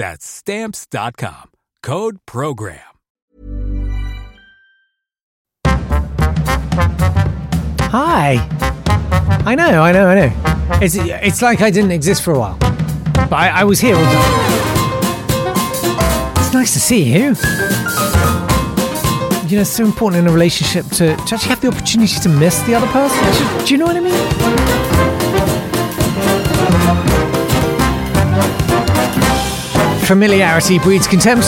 That's Stamps.com. Code PROGRAM. Hi. I know, I know, I know. It's it's like I didn't exist for a while, but I, I was here all time. It's nice to see you. You know, it's so important in a relationship to, to actually have the opportunity to miss the other person. Do you know what I mean? Familiarity breeds contempt.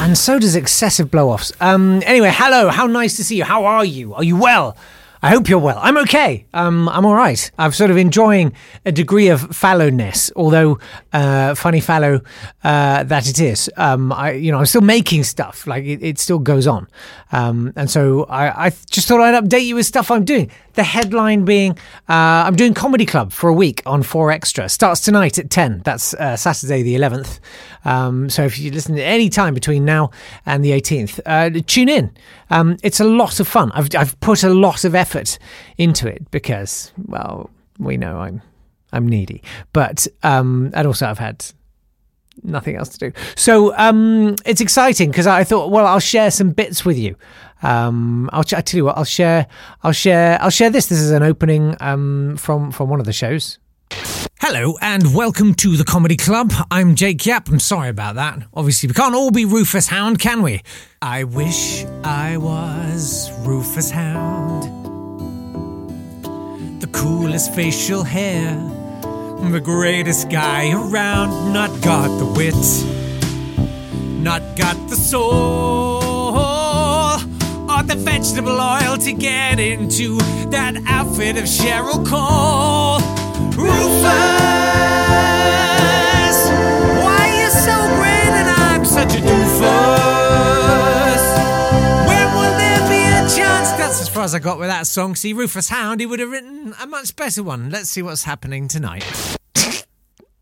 And so does excessive blow offs. Um, anyway, hello, how nice to see you. How are you? Are you well? I hope you're well. I'm okay. Um, I'm all right. I'm sort of enjoying a degree of fallowness, although uh, funny fallow uh, that it is. Um, I, you know, I'm still making stuff. Like it, it still goes on, um, and so I, I just thought I'd update you with stuff I'm doing. The headline being, uh, I'm doing comedy club for a week on Four Extra. Starts tonight at ten. That's uh, Saturday the 11th. Um, so if you listen at any time between now and the 18th, uh, tune in. Um, it's a lot of fun. I've I've put a lot of effort into it because, well, we know I'm I'm needy, but um, and also I've had nothing else to do. So um, it's exciting because I thought, well, I'll share some bits with you. Um, I'll I tell you what, I'll share, I'll share, I'll share this. This is an opening um, from from one of the shows. Hello and welcome to the Comedy Club. I'm Jake Yapp. I'm sorry about that. Obviously, we can't all be Rufus Hound, can we? I wish I was Rufus Hound. The coolest facial hair, the greatest guy around. Not got the wit, not got the soul, the vegetable oil to get into that outfit of Cheryl Cole. Rufus, why you so great and I'm such a doofus? When will there be a chance? That's as far as I got with that song. See, Rufus Hound, he would have written a much better one. Let's see what's happening tonight.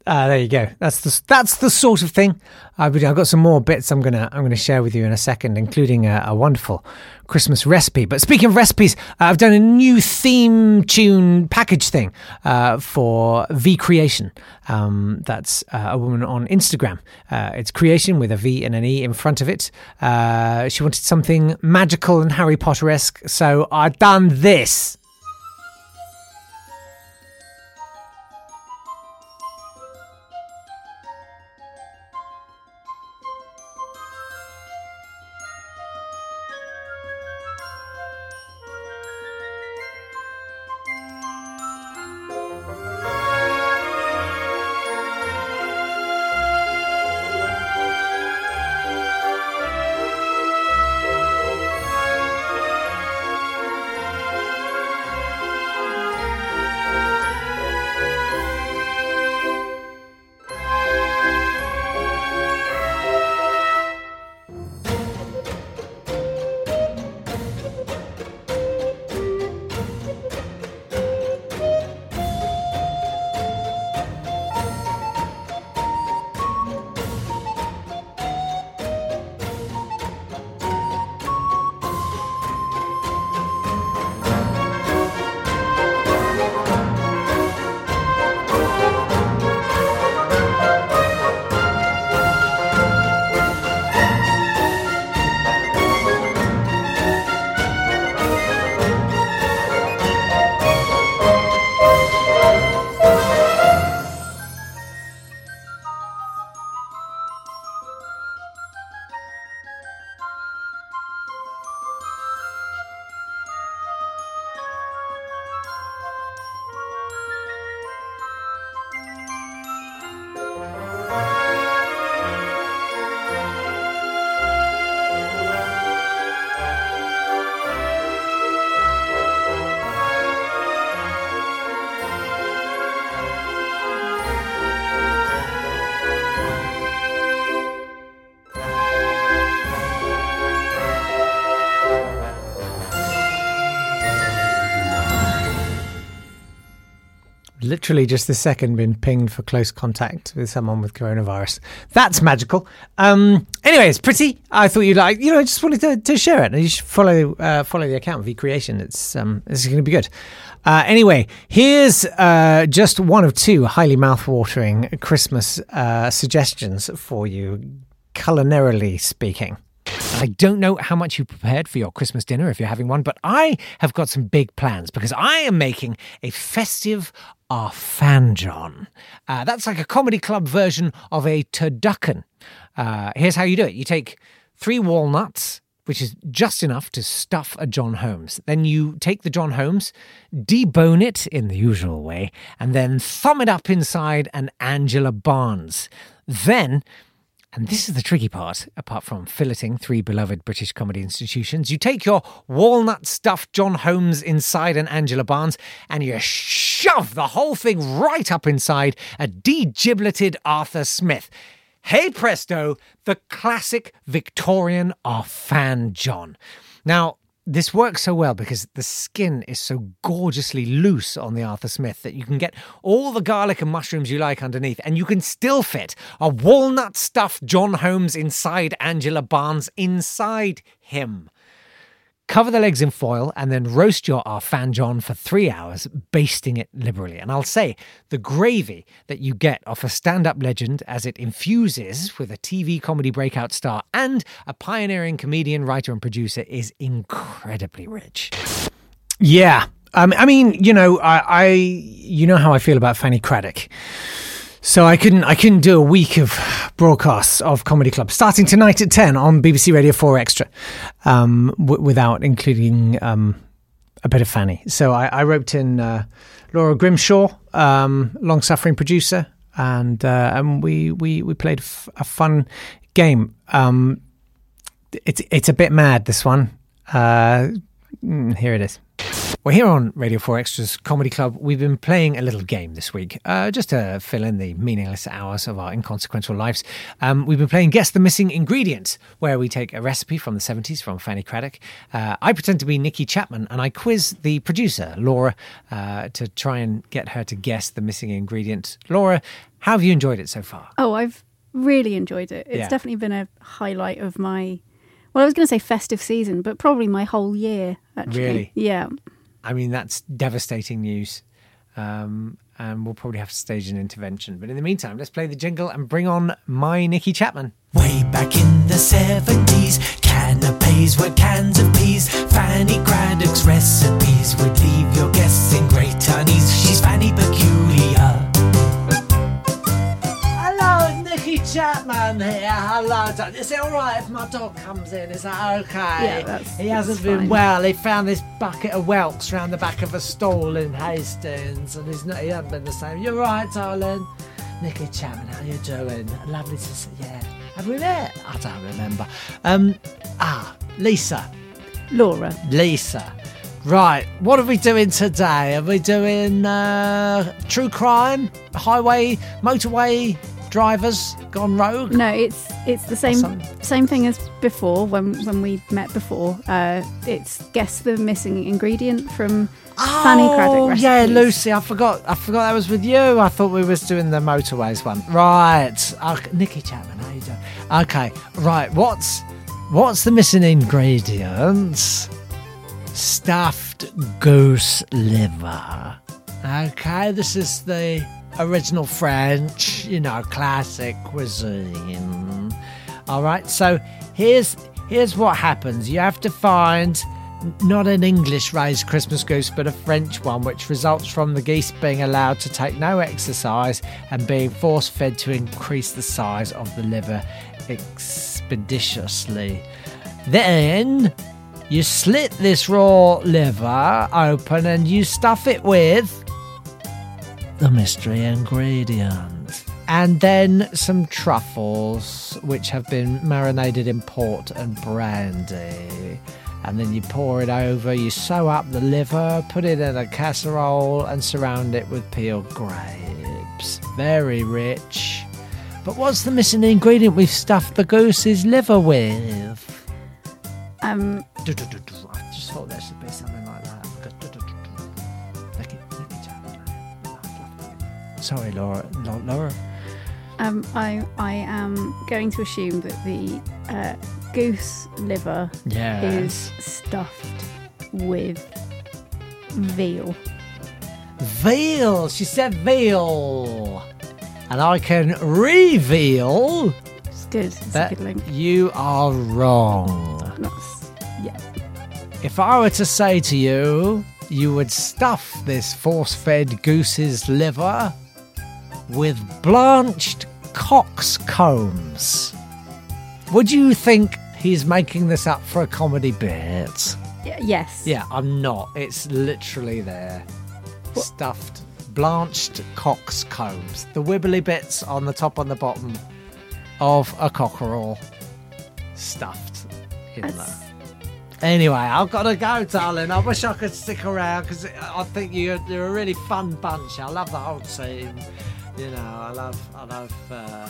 Uh, there you go. That's the that's the sort of thing. I've, I've got some more bits I'm gonna I'm gonna share with you in a second, including a, a wonderful Christmas recipe. But speaking of recipes, uh, I've done a new theme tune package thing uh, for V Creation. Um, that's uh, a woman on Instagram. Uh, it's creation with a V and an E in front of it. Uh, she wanted something magical and Harry Potter esque, so I've done this. Literally just this second been pinged for close contact with someone with coronavirus. That's magical. Um, anyway, it's pretty. I thought you'd like, you know, I just wanted to, to share it. And you should follow uh, follow the account V Creation. It's um, it's going to be good. Uh, anyway, here's uh, just one of two highly mouthwatering Christmas uh, suggestions for you, culinarily speaking. I don't know how much you prepared for your Christmas dinner if you're having one, but I have got some big plans because I am making a festive arfanjon. Uh, that's like a comedy club version of a turducken. Uh, here's how you do it you take three walnuts, which is just enough to stuff a Jon Holmes. Then you take the Jon Holmes, debone it in the usual way, and then thumb it up inside an Angela Barnes. Then and this is the tricky part, apart from filleting three beloved British comedy institutions. You take your walnut stuffed Jon Holmes inside an Angela Barnes and you shove the whole thing right up inside a degibleted Arthur Smith. Hey presto, the classic Victorian arfanjon. Now, this works so well because the skin is so gorgeously loose on the Arthur Smith that you can get all the garlic and mushrooms you like underneath, and you can still fit a walnut stuffed Jon Holmes inside Angela Barnes inside him. Cover the legs in foil and then roast your arfanjon for three hours, basting it liberally. And I'll say the gravy that you get off a stand up legend as it infuses with a TV comedy breakout star and a pioneering comedian, writer, and producer is incredibly rich. Yeah. Um, I mean, you know, I, I, you know how I feel about Fanny Cradock. So I couldn't I couldn't do a week of broadcasts of Comedy Club starting tonight at ten on BBC Radio Four Extra, um, w- without including um, a bit of Fanny. So I, I roped in uh, Laura Grimshaw, um, long suffering producer, and uh, and we we we played f- a fun game. Um, it's it's a bit mad this one. Uh, mm, here it is. Well, here on Radio 4 Extra's Comedy Club, we've been playing a little game this week, uh, just to fill in the meaningless hours of our inconsequential lives. Um, we've been playing Guess the Missing Ingredient, where we take a recipe from the 70s from Fanny Cradock. Uh, I pretend to be Nicki Chapman, and I quiz the producer, Laura, uh, to try and get her to guess the missing ingredient. Laura, how have you enjoyed it so far? Oh, I've really enjoyed it. It's Yeah. definitely been a highlight of my, well, I was going to say festive season, but probably my whole year, actually. Really? Yeah. I mean, that's devastating news. Um, and we'll probably have to stage an intervention. But in the meantime, let's play the jingle and bring on my Nicki Chapman. Way back in the 70s, canapes were cans of peas. Fanny Hello. Is it all right if my dog comes in? Is that okay? Yeah, that's- he hasn't been fine. well. He found this bucket of whelks round the back of a stall in Hastings, and he's not. He hasn't been the same. You're right, darling. Nicki Chapman, how you doing? Lovely to see. Yeah. Have we met? I don't remember. Um. Ah, Lisa. Laura. Lisa. Right, what are we doing today? Are we doing uh, true crime, highway, motorway drivers gone rogue? No, it's it's the same Awesome. same thing as before when when we met before. Uh, it's guess the missing ingredient from Fanny Cradock Oh, recipes. yeah, Lucy. I forgot. I forgot that was with you. I thought we was doing the motorways one. Right, okay. Nicki Chapman. How you doing? Okay, right. What's what's the missing ingredients? Stuffed goose liver. Okay, this is the original French, you know, classic cuisine. All right, so here's here's what happens. You have to find not an English raised Christmas goose, but a French one, which results from the geese being allowed to take no exercise and being force fed to increase the size of the liver expeditiously. Then you slit this raw liver open and you stuff it with the mystery ingredient. And then some truffles, which have been marinated in port and brandy. And then you pour it over, you sew up the liver, put it in a casserole, and surround it with peeled grapes. Very rich. But what's the missing ingredient we've stuffed the goose's liver with? Um, I just thought there should be something like that. Sorry, Laura. Laura. Um, I I am going to assume that the uh, goose liver Yeah. is stuffed with veal. Veal. She said veal. And I can reveal It's good. It's that good you are wrong. That's, yeah. If I were to say to you, you would stuff this force fed goose's liver with blanched coxcombs, would you think he's making this up for a comedy bit? Y- yes. Yeah, I'm not. It's literally there. Stuffed, blanched coxcombs. The wibbly bits on the top and the bottom of a cockerel. Stuffed in there. Anyway, I've got to go, darling. I wish I could stick around because I think you're, you're a really fun bunch. I love the whole team. You know, I love, I love uh,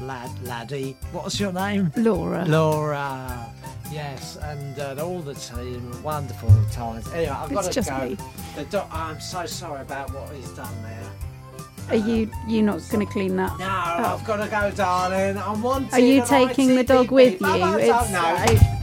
Lad, Laddie. What's your name? Laura. Laura. Yes, and uh, all the team. Wonderful times. Anyway, I've got It's to go. me. The doc- I'm so sorry about what he's done there. Are you you not going to clean that? No, I've got to go, darling. I'm wanting. Are you taking the dog with you? It's don't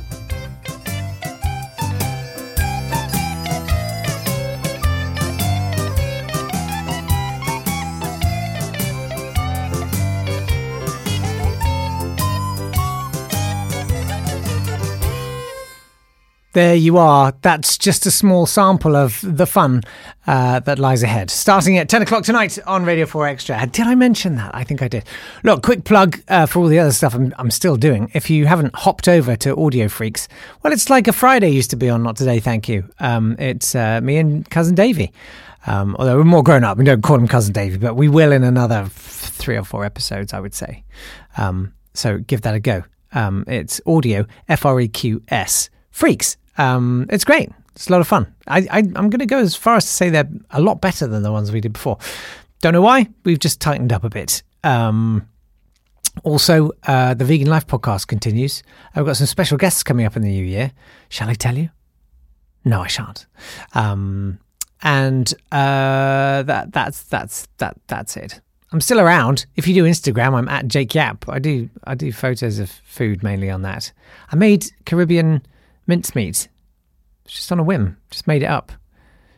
There you are. That's just a small sample of the fun uh, that lies ahead. Starting at 10 o'clock tonight on Radio 4 Extra. Did I mention that? I think I did. Look, quick plug uh, for all the other stuff I'm, I'm still doing. If you haven't hopped over to Audio Freqs, well, it's like a Friday used to be on Not Today, Thank You. Um, it's uh, me and Cousin Davey. Um, although we're more grown up, we don't call him Cousin Davey, but we will in another three or four episodes, I would say. Um, so give that a go. Um, it's audio, F R E Q S, Freqs. Um, it's great. It's a lot of fun. I, I, I'm going to go as far as to say they're a lot better than the ones we did before. Don't know why. We've just tightened up a bit. Um, also, uh, the Vegan Life podcast continues. I've got some special guests coming up in the new year. Shall I tell you? No, I shan't. Um, and uh, that that's that's that that's it. I'm still around. If you do Instagram, I'm at Jake Yapp. I do I do photos of food mainly on that. I made Caribbean mincemeat just on a whim. Just made it up.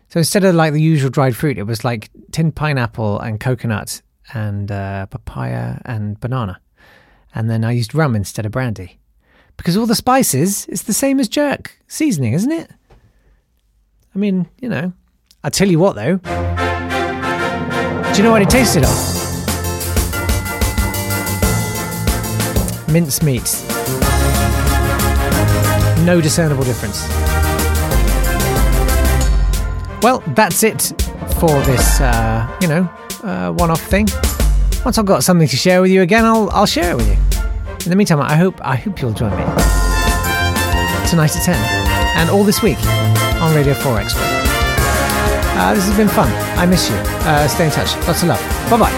So instead of like the usual dried fruit, it was like tinned pineapple and coconut and uh, papaya and banana. And then I used rum instead of brandy. Because all the spices, it's the same as jerk seasoning, isn't it? I mean, you know. I tell you what though. Do you know what it tasted of? Mince meat. No discernible difference. Well, that's it for this, uh, you know, uh, one-off thing. Once I've got something to share with you again, I'll I'll share it with you. In the meantime, I hope I hope you'll join me tonight at ten, and all this week on Radio Four Extra. Uh, this has been fun. I miss you. Uh, stay in touch. Lots of love. Bye bye.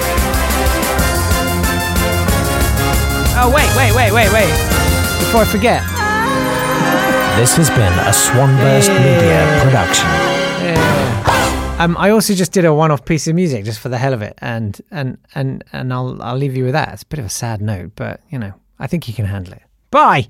Oh wait, wait, wait, wait, wait! Before I forget, This has been a Swanburst Media production. Um, I also just did a one-off piece of music just for the hell of it, and and and and I'll I'll leave you with that. It's a bit of a sad note, but you know I think you can handle it. Bye.